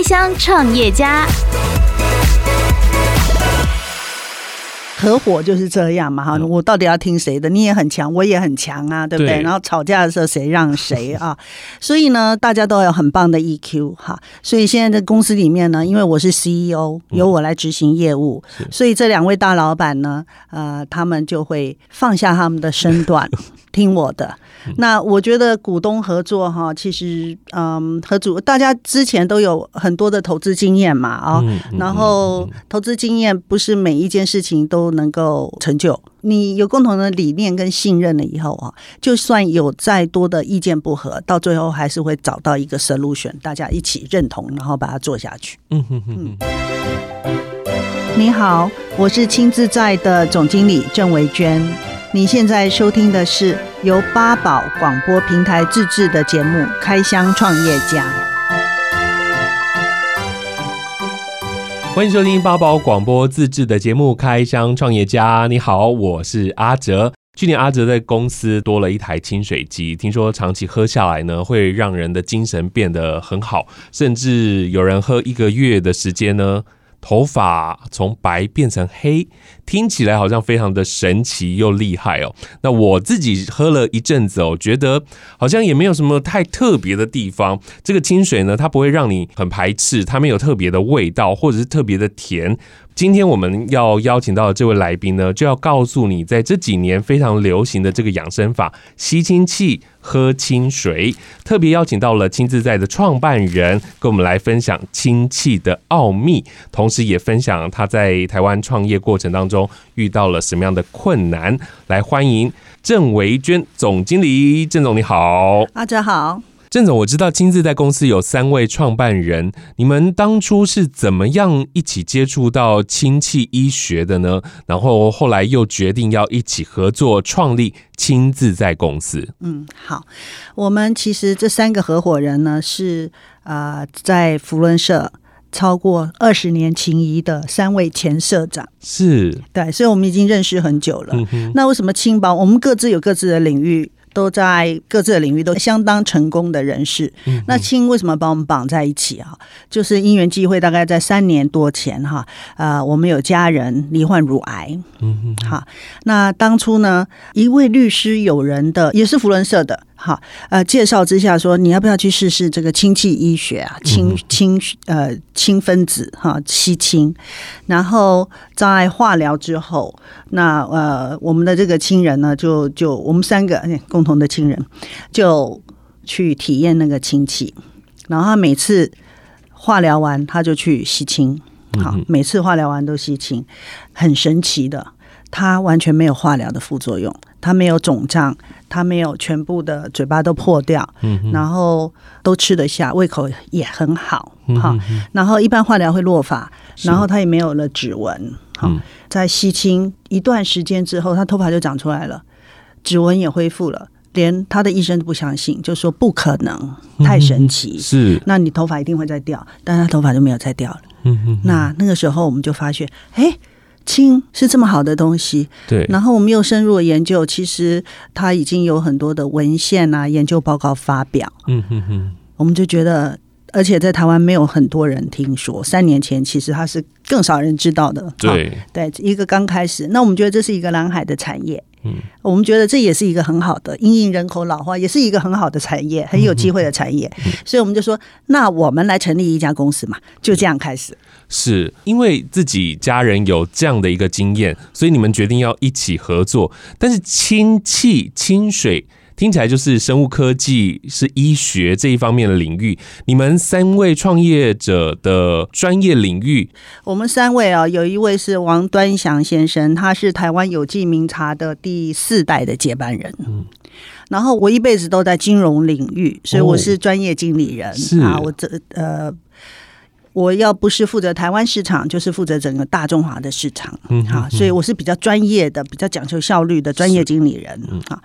开箱创业家。合伙就是这样嘛，哈，我到底要听谁的？你也很强，我也很强啊，对不对？对，然后吵架的时候谁让谁啊？所以呢，大家都有很棒的 EQ 哈。所以现在在公司里面呢，因为我是 CEO，由我来执行业务，嗯、所以这两位大老板呢，呃，他们就会放下他们的身段，听我的。那我觉得股东合作哈，其实嗯，合组大家之前都有很多的投资经验嘛啊，然后投资经验不是每一件事情都能够成就。你有共同的理念跟信任了以后啊，就算有再多的意见不合，到最后还是会找到一个 solution，大家一起认同，然后把它做下去。嗯哼哼。你好，我是亲自在的总经理郑维娟。你现在收听的是由八宝广播平台自制的节目《开箱创业家》。欢迎收听八宝广播自制的节目《开箱创业家》。你好，我是阿哲。去年阿哲在公司多了一台清水机，听说长期喝下来呢，会让人的精神变得很好，甚至有人喝一个月的时间呢。头发从白变成黑，听起来好像非常的神奇又厉害哦。那我自己喝了一阵子哦，觉得好像也没有什么太特别的地方。这个清水呢，它不会让你很排斥，它没有特别的味道，或者是特别的甜。今天我们要邀请到的这位来宾呢，就要告诉你，在这几年非常流行的这个养生法——吸清气喝清水，特别邀请到了亲自在的创办人，跟我们来分享清气的奥秘，同时也分享他在台湾创业过程当中遇到了什么样的困难。来欢迎郑维娟总经理，郑总你好，阿哲好。郑总，我知道亲自在公司有三位创办人，你们当初是怎么样一起接触到氢气医学的呢？然后后来又决定要一起合作创立亲自在公司。嗯，好，我们其实这三个合伙人呢是呃在福伦社超过二十年情谊的三位前社长，是对，所以我们已经认识很久了。嗯。那为什么轻薄？我们各自有各自的领域。都在各自的领域都相当成功的人士。嗯、那亲为什么把我们绑在一起啊？就是因缘际会，大概在三年多前哈，呃，我们有家人罹患乳癌。嗯嗯。好，那当初呢，一位律师友人的，也是福伦社的。好，呃，介绍之下说，你要不要去试试这个氢气医学啊？氢氢呃氢分子哈，吸氢，然后在化疗之后，那呃我们的这个亲人呢，就就我们三个共同的亲人就去体验那个亲戚，然后他每次化疗完他就去吸氢，好，每次化疗完都吸氢，很神奇的，他完全没有化疗的副作用。他没有肿胀，他没有全部的嘴巴都破掉，嗯、然后都吃得下，胃口也很好，哈、嗯。然后一般化疗会落发，然后他也没有了指纹，好、嗯，在吸清一段时间之后，他头发就长出来了，指纹也恢复了，连他的医生都不相信，就说不可能，太神奇，嗯、是，那你头发一定会再掉，但他头发就没有再掉了，嗯哼、那那个时候我们就发现，哎。氢是这么好的东西，对。然后我们又深入了研究，其实它已经有很多的文献啊、研究报告发表。嗯哼哼。我们就觉得，而且在台湾没有很多人听说。三年前其实它是更少人知道的。对对，一个刚开始，那我们觉得这是一个蓝海的产业。嗯，我们觉得这也是一个很好的，因应人口老化，也是一个很好的产业，很有机会的产业。嗯。所以我们就说，那我们来成立一家公司嘛，就这样开始。是因为自己家人有这样的一个经验，所以你们决定要一起合作。但是亲戚、清水听起来就是生物科技、是医学这一方面的领域。你们三位创业者的专业领域，我们三位啊，有一位是王端祥先生，他是台湾有记名茶的第四代的接班人。嗯，然后我一辈子都在金融领域，所以我是专业经理人。是啊，我这呃。我要不是负责台湾市场，就是负责整个大中华的市场，嗯，好，所以我是比较专业的、比较讲究效率的专业经理人，嗯，好。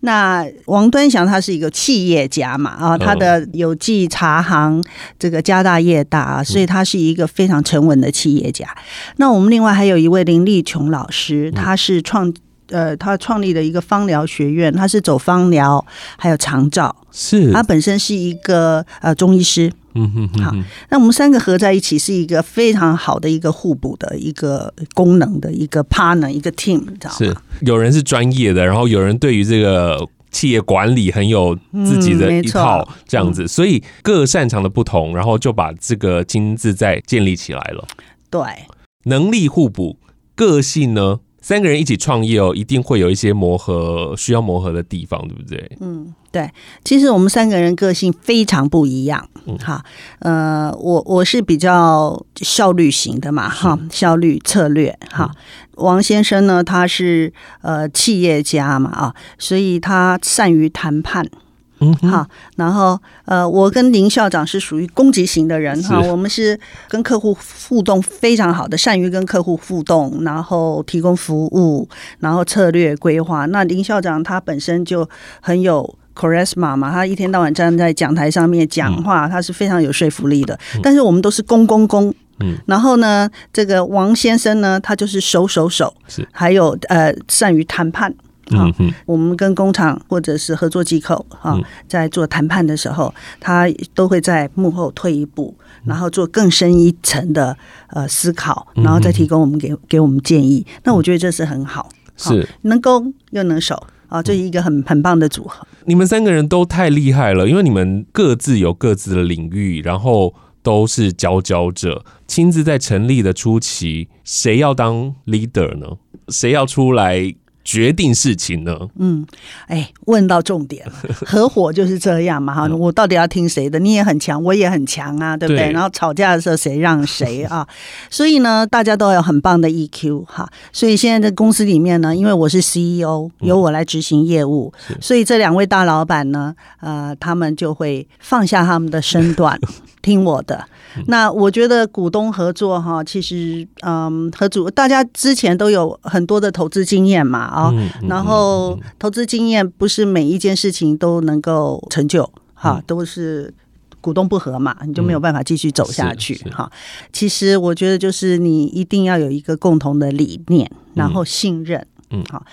那王端祥他是一个企业家嘛，啊，他的有记茶行这个家大业大，所以他是一个非常沉稳的企业家。那我们另外还有一位林立琼老师，他是创呃，他创立的一个芳疗学院，他是走芳疗还有长照，是，他本身是一个呃中医师。嗯哼，哼，好，那我们三个合在一起是一个非常好的一个互补的一个功能的一个 partner 一个 team，你知道吗？是有人是专业的，然后有人对于这个企业管理很有自己的一套这样子，嗯、所以各擅长的不同，然后就把这个金字在建立起来了。对，能力互补，个性呢？三个人一起创业哦，一定会有一些磨合，需要磨合的地方，对不对？嗯，对。其实我们三个人个性非常不一样。嗯，哈，呃，我我是比较效率型的嘛，哈，效率策略。哈，王先生呢，他是呃企业家嘛，啊，所以他善于谈判。嗯，好，然后呃，我跟林校长是属于攻击型的人哈，我们是跟客户互动非常好的，善于跟客户互动，然后提供服务，然后策略规划。那林校长他本身就很有 charisma 嘛，他一天到晚站在讲台上面讲话，他是非常有说服力的。但是我们都是攻攻攻，嗯，然后呢，这个王先生呢，他就是守守守，是。还有呃，善于谈判。好，我们跟工厂或者是合作机构啊，在做谈判的时候，他都会在幕后退一步，然后做更深一层的呃思考，然后再提供我们给给我们建议。那我觉得这是很好，是能攻又能守啊，这是一个很很棒的组合。你们三个人都太厉害了，因为你们各自有各自的领域，然后都是佼佼者。亲自在成立的初期，谁要当 leader 呢？谁要出来？决定事情呢？嗯，哎，问到重点了，合伙就是这样嘛哈。我到底要听谁的？你也很强，我也很强啊，对不对？对，然后吵架的时候谁让谁啊？所以呢，大家都有很棒的 EQ 哈。所以现在在公司里面呢，因为我是 CEO，由我来执行业务，嗯、所以这两位大老板呢，呃，他们就会放下他们的身段，听我的。那我觉得股东合作哈，其实嗯，合组大家之前都有很多的投资经验嘛啊，然后投资经验不是每一件事情都能够成就哈，都是股东不和嘛，你就没有办法继续走下去哈。其实我觉得就是你一定要有一个共同的理念，然后信任，嗯，好。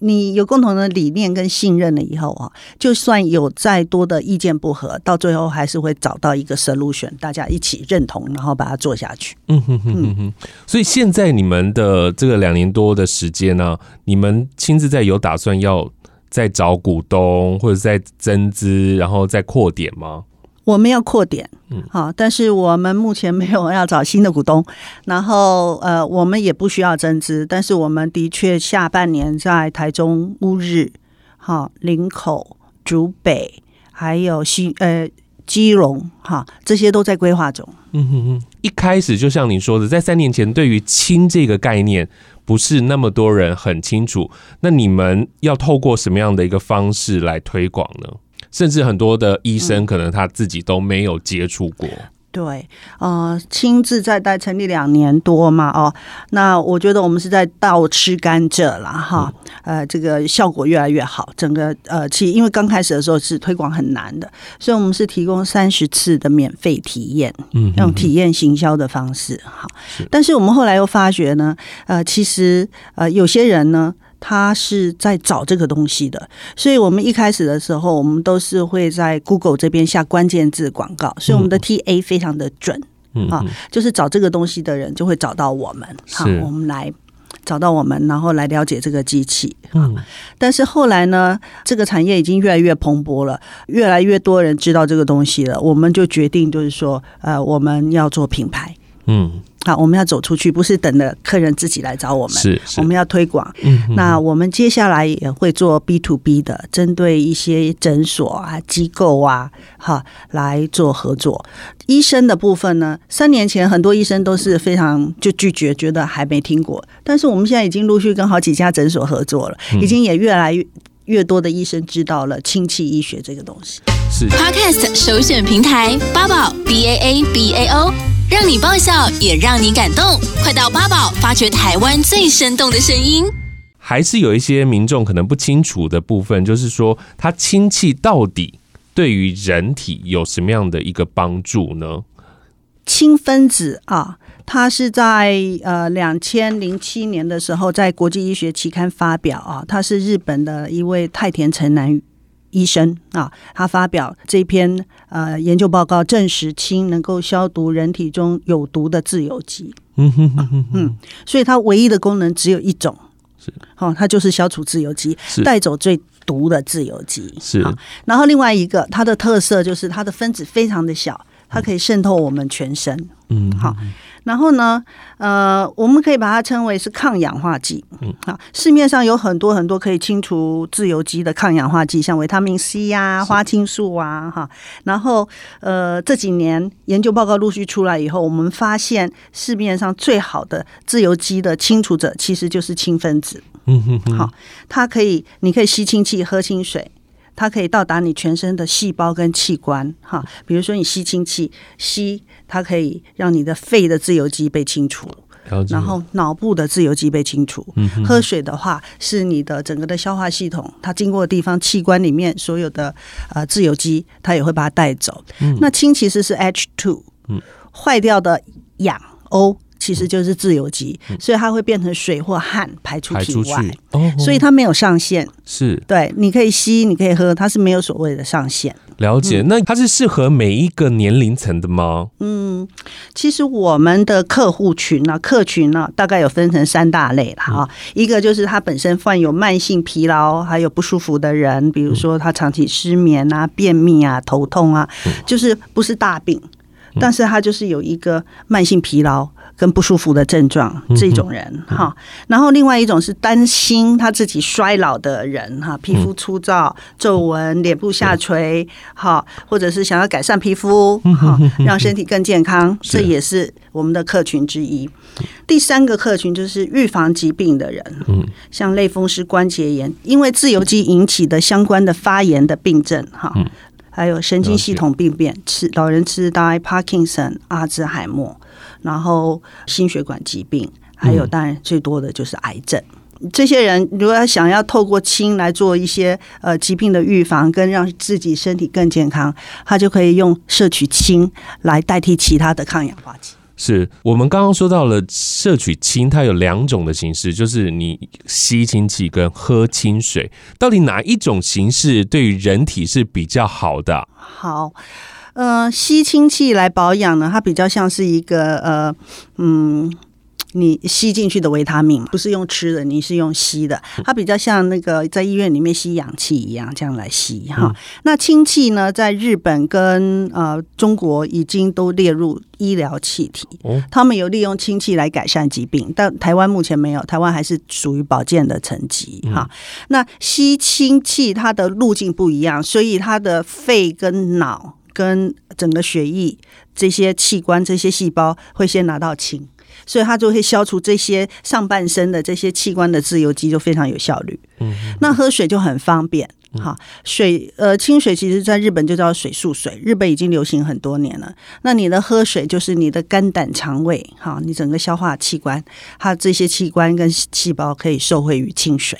你有共同的理念跟信任了以后啊，就算有再多的意见不合，到最后还是会找到一个 solution，大家一起认同，然后把它做下去。嗯哼哼哼哼。所以现在你们的这个两年多的时间呢，你们亲自在有打算要再找股东或者再增资，然后再扩点吗？我们要扩点，嗯，好，但是我们目前没有要找新的股东，然后呃，我们也不需要增资，但是我们的确下半年在台中、乌日、哈林口、竹北，还有西呃基隆，哈这些都在规划中。嗯哼哼，一开始就像你说的，在三年前对于氢这个概念不是那么多人很清楚，那你们要透过什么样的一个方式来推广呢？甚至很多的医生可能他自己都没有接触过。嗯。对，呃，亲自在待成立两年多嘛，哦，那我觉得我们是在倒吃甘蔗啦哈，呃，这个效果越来越好。整个呃，其实因为刚开始的时候是推广很难的，所以我们是提供三十次的免费体验，嗯，用体验行销的方式哈。但是我们后来又发觉呢，呃，其实呃，有些人呢。他是在找这个东西的，所以我们一开始的时候，我们都是会在 Google 这边下关键字广告，所以我们的 TA 非常的准，嗯啊，就是找这个东西的人就会找到我们，好，我们来找到我们，然后来了解这个机器，嗯，但是后来呢，这个产业已经越来越蓬勃了，越来越多人知道这个东西了，我们就决定就是说，呃，我们要做品牌，嗯。好，我们要走出去，不是等着客人自己来找我们，是，是我们要推广。嗯，那我们接下来也会做 B to B 的，针对一些诊所啊、机构啊，哈，来做合作。医生的部分呢，三年前很多医生都是非常就拒绝，觉得还没听过。但是我们现在已经陆续跟好几家诊所合作了，已经也越来越越多的医生知道了氢气医学这个东西。是 Podcast 首选平台八宝 B A A B A O。让你爆笑，也让你感动。快到八宝，发掘台湾最生动的声音。还是有一些民众可能不清楚的部分，就是说，它氢气到底对于人体有什么样的一个帮助呢？氢分子啊，它是在呃两千零七年的时候在国际医学期刊发表啊，他是日本的一位太田成男医生。啊，他发表这篇呃研究报告，证实氢能够消毒人体中有毒的自由基。嗯哼哼哼，嗯，所以它唯一的功能只有一种，是，哦，它就是消除自由基，带走最毒的自由基。是，啊然后另外一个，它的特色就是它的分子非常的小，它可以渗透我们全身。嗯，好。然后呢，呃，我们可以把它称为是抗氧化剂。嗯，好，市面上有很多很多可以清除自由基的抗氧化剂，像维他命 C 呀、啊、花青素啊，哈。然后，呃，这几年研究报告陆续出来以后，我们发现市面上最好的自由基的清除者，其实就是氢分子。嗯哼哼，好，它可以，你可以吸氢气，喝清水。它可以到达你全身的细胞跟器官，哈，比如说你吸氢气，吸它可以让你的肺的自由基被清除，然后脑部的自由基被清除。喝水的话，是你的整个的消化系统，它经过的地方器官里面所有的呃自由基，它也会把它带走。那氢其实是 H two，、嗯坏掉的氧 O。其实就是自由基，所以它会变成水或汗排出体外，哦，所以它没有上限。是，对，你可以吸，你可以喝，它是没有所谓的上限。了解，那它是适合每一个年龄层的吗？嗯，其实我们的客户群呢，客群呢，大概有分成三大类了啊。一个就是他本身患有慢性疲劳还有不舒服的人，比如说他长期失眠啊、便秘啊、头痛啊，就是不是大病，但是他就是有一个慢性疲劳。跟不舒服的症状这种人哈，然后另外一种是担心他自己衰老的人哈，皮肤粗糙、皱纹、脸部下垂哈，或者是想要改善皮肤哈，让身体更健康，这也是我们的客群之一。第三个客群就是预防疾病的人，嗯。像类风湿关节炎，因为自由基引起的相关的发炎的病症哈，还有神经系统病变，痴老人痴呆、帕金森、阿兹海默。然后心血管疾病，还有当然最多的就是癌症。嗯、这些人如果要想要透过氢来做一些呃疾病的预防，跟让自己身体更健康，他就可以用摄取氢来代替其他的抗氧化剂。是我们刚刚说到了摄取氢，它有两种的形式，就是你吸氢气跟喝清水，到底哪一种形式对于人体是比较好的？好。呃，吸氢气来保养呢，它比较像是一个呃，嗯，你吸进去的维他命，不是用吃的，你是用吸的，它比较像那个在医院里面吸氧气一样，这样来吸哈。那氢气呢，在日本跟呃中国已经都列入医疗气体，他们有利用氢气来改善疾病，但台湾目前没有，台湾还是属于保健的层级哈。那吸氢气它的路径不一样，所以它的肺跟脑。跟整个血液这些器官、这些细胞会先拿到氢，所以它就会消除这些上半身的这些器官的自由基，就非常有效率。嗯，那喝水就很方便。哈，水呃，清水其实在日本就叫水素水，日本已经流行很多年了。那你的喝水就是你的肝胆肠胃，哈，你整个消化器官，它这些器官跟细胞可以受惠于清水，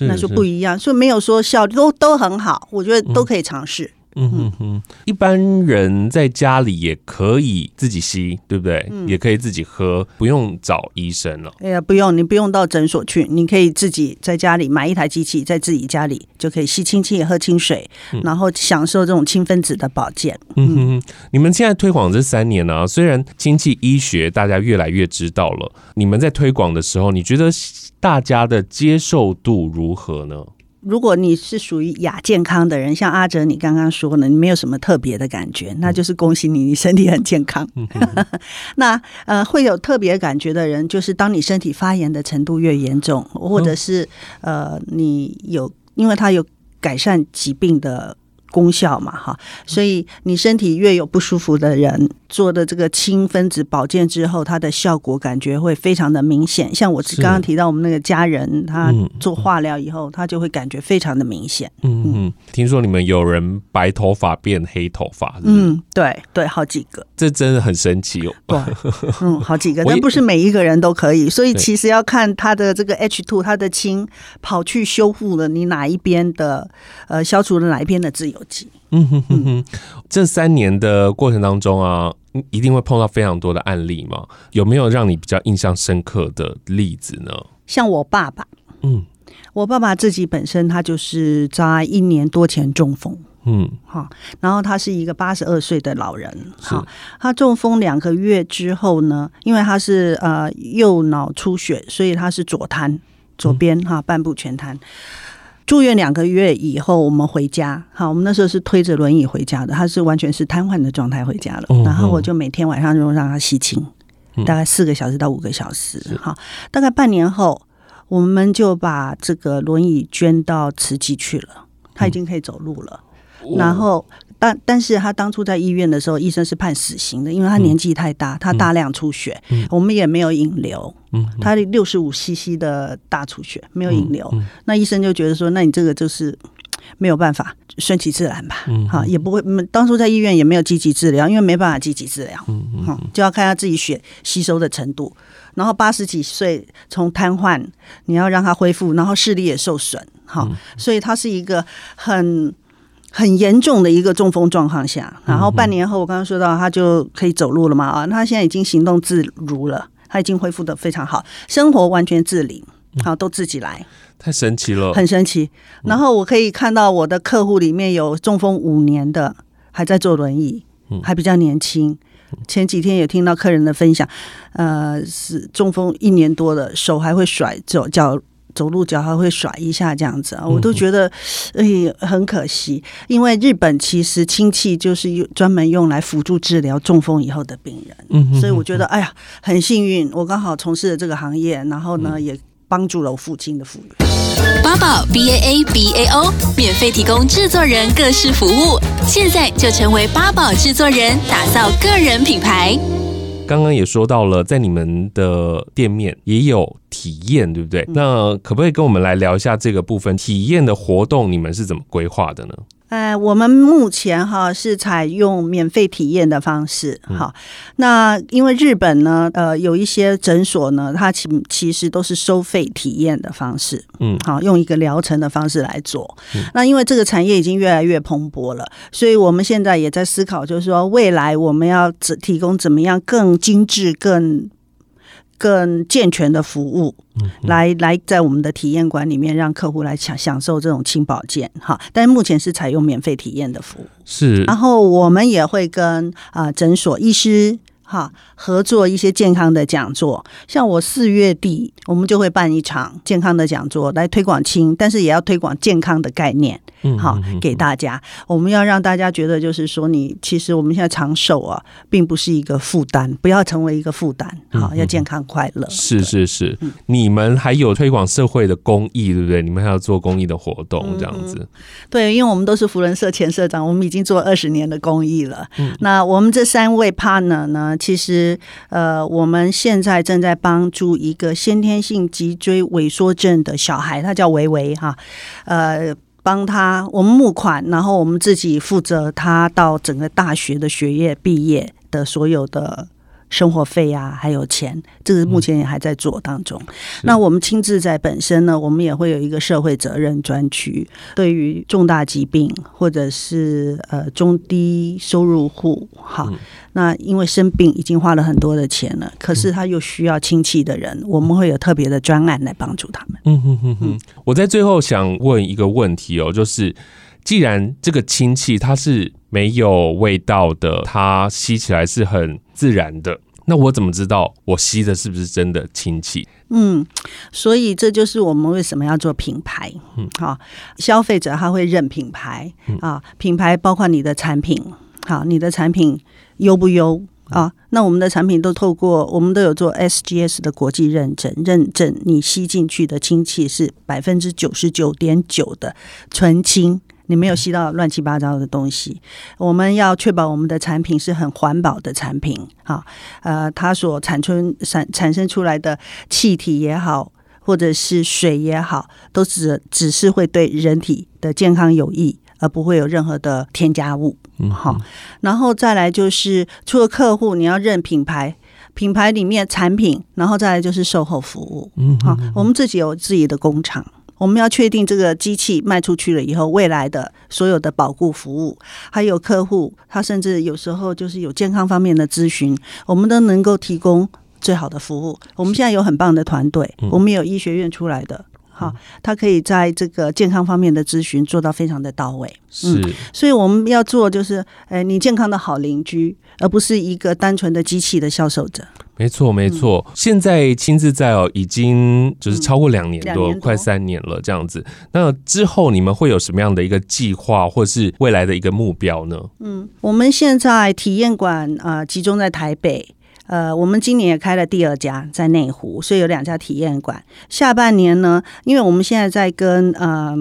那就不一样。所以没有说效率都都很好，我觉得都可以尝试。嗯哼哼，一般人在家里也可以自己吸，对不对？嗯、也可以自己喝，不用找医生了。哎呀，不用，你不用到诊所去，你可以自己在家里买一台机器，在自己家里就可以吸氢气、喝清水，嗯、然后享受这种氢分子的保健。嗯哼哼，你们现在推广这三年呢、啊，虽然氢气医学大家越来越知道了，你们在推广的时候，你觉得大家的接受度如何呢？如果你是属于亚健康的人，像阿哲你刚刚说的，你没有什么特别的感觉，那就是恭喜你，你身体很健康。那呃，会有特别感觉的人，就是当你身体发炎的程度越严重，或者是呃，你有，因为它有改善疾病的。功效嘛，哈，所以你身体越有不舒服的人做的这个氢分子保健之后，它的效果感觉会非常的明显。像我刚刚提到我们那个家人，他做化疗以后，他就会感觉非常的明显。嗯嗯，听说你们有人白头发变黑头发，嗯，对对，好几个，这真的很神奇哦。对，嗯，好几个，但不是每一个人都可以，所以其实要看他的这个 H two，他的氢跑去修复了你哪一边的，呃，消除了哪一边的自由。嗯哼哼哼，这三年的过程当中啊，一定会碰到非常多的案例嘛？有没有让你比较印象深刻的例子呢？像我爸爸，嗯，我爸爸自己本身他就是在一年多前中风，嗯，好，然后他是一个八十二岁的老人，哈，他中风两个月之后呢，因为他是呃右脑出血，所以他是左瘫，左边哈半部全瘫。住院两个月以后，我们回家，好，我们那时候是推着轮椅回家的，他是完全是瘫痪的状态回家了，然后我就每天晚上就让他吸清，大概四个小时到五个小时，好，大概半年后。我们就把这个轮椅捐到慈济去了，他已经可以走路了。嗯、然后，但但是他当初在医院的时候，医生是判死刑的，因为他年纪太大，嗯、他大量出血，嗯、我们也没有引流，嗯、他六十五 CC 的大出血没有引流，那医生就觉得说，那你这个就是没有办法，顺其自然吧，嗯，好，也不会，当初在医院也没有积极治疗，因为没办法积极治疗，嗯嗯，就要看他自己血吸收的程度。然后八十几岁从瘫痪，你要让他恢复，然后视力也受损，哈，所以他是一个很很严重的一个中风状况下。然后半年后，我刚刚说到他就可以走路了嘛，啊，他现在已经行动自如了，他已经恢复的非常好，生活完全自理，好，都自己来，太神奇了，很神奇。然后我可以看到我的客户里面有中风五年的，还在坐轮椅，还比较年轻。前几天也听到客人的分享，呃，是中风一年多的，手还会甩，走脚走路脚还会甩一下这样子啊，我都觉得哎很可惜，因为日本其实氢气就是用专门用来辅助治疗中风以后的病人，嗯，所以我觉得哎呀很幸运，我刚好从事了这个行业，然后呢也帮助了我父亲的复原。八宝 B A A B A O 免费提供制作人各式服务，现在就成为八宝制作人，打造个人品牌。刚刚也说到了，在你们的店面也有体验，对不对？那可不可以跟我们来聊一下这个部分？体验的活动你们是怎么规划的呢？呃，我们目前哈是采用免费体验的方式，好，那因为日本呢，呃，有一些诊所呢，它其其实都是收费体验的方式，嗯，好，用一个疗程的方式来做。那因为这个产业已经越来越蓬勃了，所以我们现在也在思考，就是说未来我们要只提供怎么样更精致、更。更健全的服务，来来在我们的体验馆里面让客户来享享受这种轻保健哈，但是目前是采用免费体验的服务，是，然后我们也会跟啊诊所医师。哈，合作一些健康的讲座，像我四月底我们就会办一场健康的讲座，来推广轻，但是也要推广健康的概念，嗯，好给大家。我们要让大家觉得，就是说，你其实我们现在长寿啊，并不是一个负担，不要成为一个负担，好，要健康快乐。是是是，你们还有推广社会的公益，对不对？你们还要做公益的活动，这样子。对，因为我们都是福人社前社长，我们已经做二十年的公益了。那我们这三位 partner 呢？其实，呃，我们现在正在帮助一个先天性脊椎萎缩症的小孩，他叫维维哈，呃，帮他我们募款，然后我们自己负责他到整个大学的学业毕业的所有的。生活费啊，还有钱，这个目前也还在做当中。嗯、那我们亲自在本身呢，我们也会有一个社会责任专区，对于重大疾病或者是呃中低收入户，哈，嗯、那因为生病已经花了很多的钱了，可是他又需要亲戚的人，嗯、我们会有特别的专案来帮助他们。嗯哼哼哼，我在最后想问一个问题哦，就是既然这个亲戚他是没有味道的，它吸起来是很自然的，那我怎么知道我吸的是不是真的亲戚？嗯，所以这就是我们为什么要做品牌。嗯，好，消费者他会认品牌啊，品牌包括你的产品，好，你的产品优不优啊？那我们的产品都透过我们都有做 SGS 的国际认证，认证你吸进去的氢气是百分之九十九点九的纯氢。你没有吸到乱七八糟的东西，我们要确保我们的产品是很环保的产品，哈，呃，它所产生产产生出来的气体也好，或者是水也好，都只只是会对人体的健康有益，而不会有任何的添加物，嗯，好，然后再来就是除了客户，你要认品牌，品牌里面产品，然后再来就是售后服务，嗯，好，我们自己有自己的工厂。我们要确定这个机器卖出去了以后，未来的所有的保护服务，还有客户，他甚至有时候就是有健康方面的咨询，我们都能够提供最好的服务。我们现在有很棒的团队，我们有医学院出来的，哈，他可以在这个健康方面的咨询做到非常的到位。是，嗯，所以我们要做就是，哎，你健康的好邻居，而不是一个单纯的机器的销售者。没错，没错。嗯、现在亲自在哦，已经就是超过两年多，嗯、年多快三年了这样子。那之后你们会有什么样的一个计划，或是未来的一个目标呢？嗯，我们现在体验馆啊、呃，集中在台北。呃，我们今年也开了第二家在内湖，所以有两家体验馆。下半年呢，因为我们现在在跟呃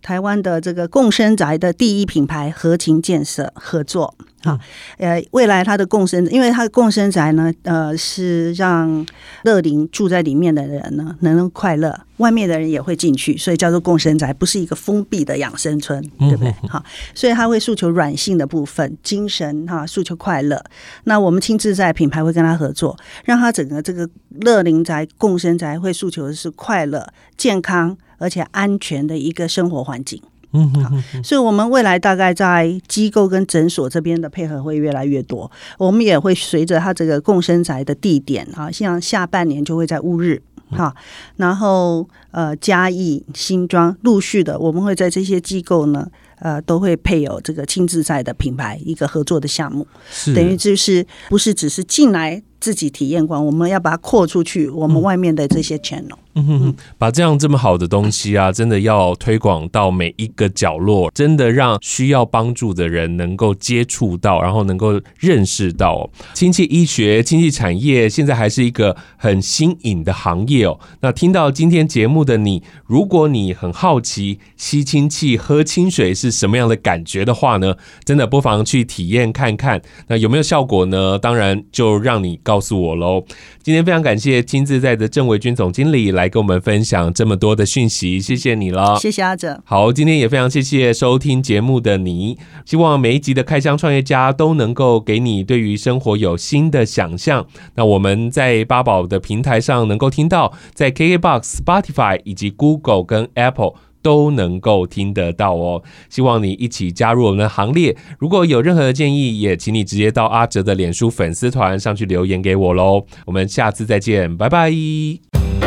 台湾的这个共生宅的第一品牌合情建设合作。好，呃，未来它的共生，因为它的共生宅呢，呃，是让乐龄住在里面的人呢能快乐，外面的人也会进去，所以叫做共生宅，不是一个封闭的养生村，对不对？好，所以他会诉求软性的部分，精神哈，诉求快乐。那我们亲自在品牌会跟他合作，让他整个这个乐龄宅、共生宅会诉求的是快乐、健康而且安全的一个生活环境。嗯，好，所以我们未来大概在机构跟诊所这边的配合会越来越多，我们也会随着它这个共生宅的地点啊，像下半年就会在乌日，哈，然后呃嘉义、新庄陆续的，我们会在这些机构呢。呃，都会配有这个亲自在的品牌一个合作的项目，是。等于就是不是只是进来自己体验馆，我们要把它扩出去，我们外面的这些 channel。嗯哼哼，把这样这么好的东西啊，真的要推广到每一个角落，真的让需要帮助的人能够接触到，然后能够认识到亲戚医学、亲戚产业，现在还是一个很新颖的行业哦。那听到今天节目的你，如果你很好奇吸亲戚喝清水是什么样的感觉的话呢，真的不妨去体验看看。那有没有效果呢？当然就让你告诉我喽。今天非常感谢亲自在的郑维军总经理来。来跟我们分享这么多的讯息，谢谢你了，谢谢阿哲。好，今天也非常谢谢收听节目的你，希望每一集的开箱创业家都能够给你对于生活有新的想象。那我们在八宝的平台上能够听到，在 KKBOX、Spotify 以及 Google 跟 Apple 都能够听得到哦。希望你一起加入我们的行列。如果有任何的建议，也请你直接到阿哲的脸书粉丝团上去留言给我喽。我们下次再见，拜拜。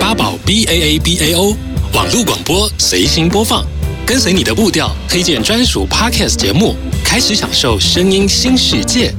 八宝 B A A B A O 网络广播随心播放，跟随你的步调，推荐专属 Podcast 节目，开始享受声音新世界。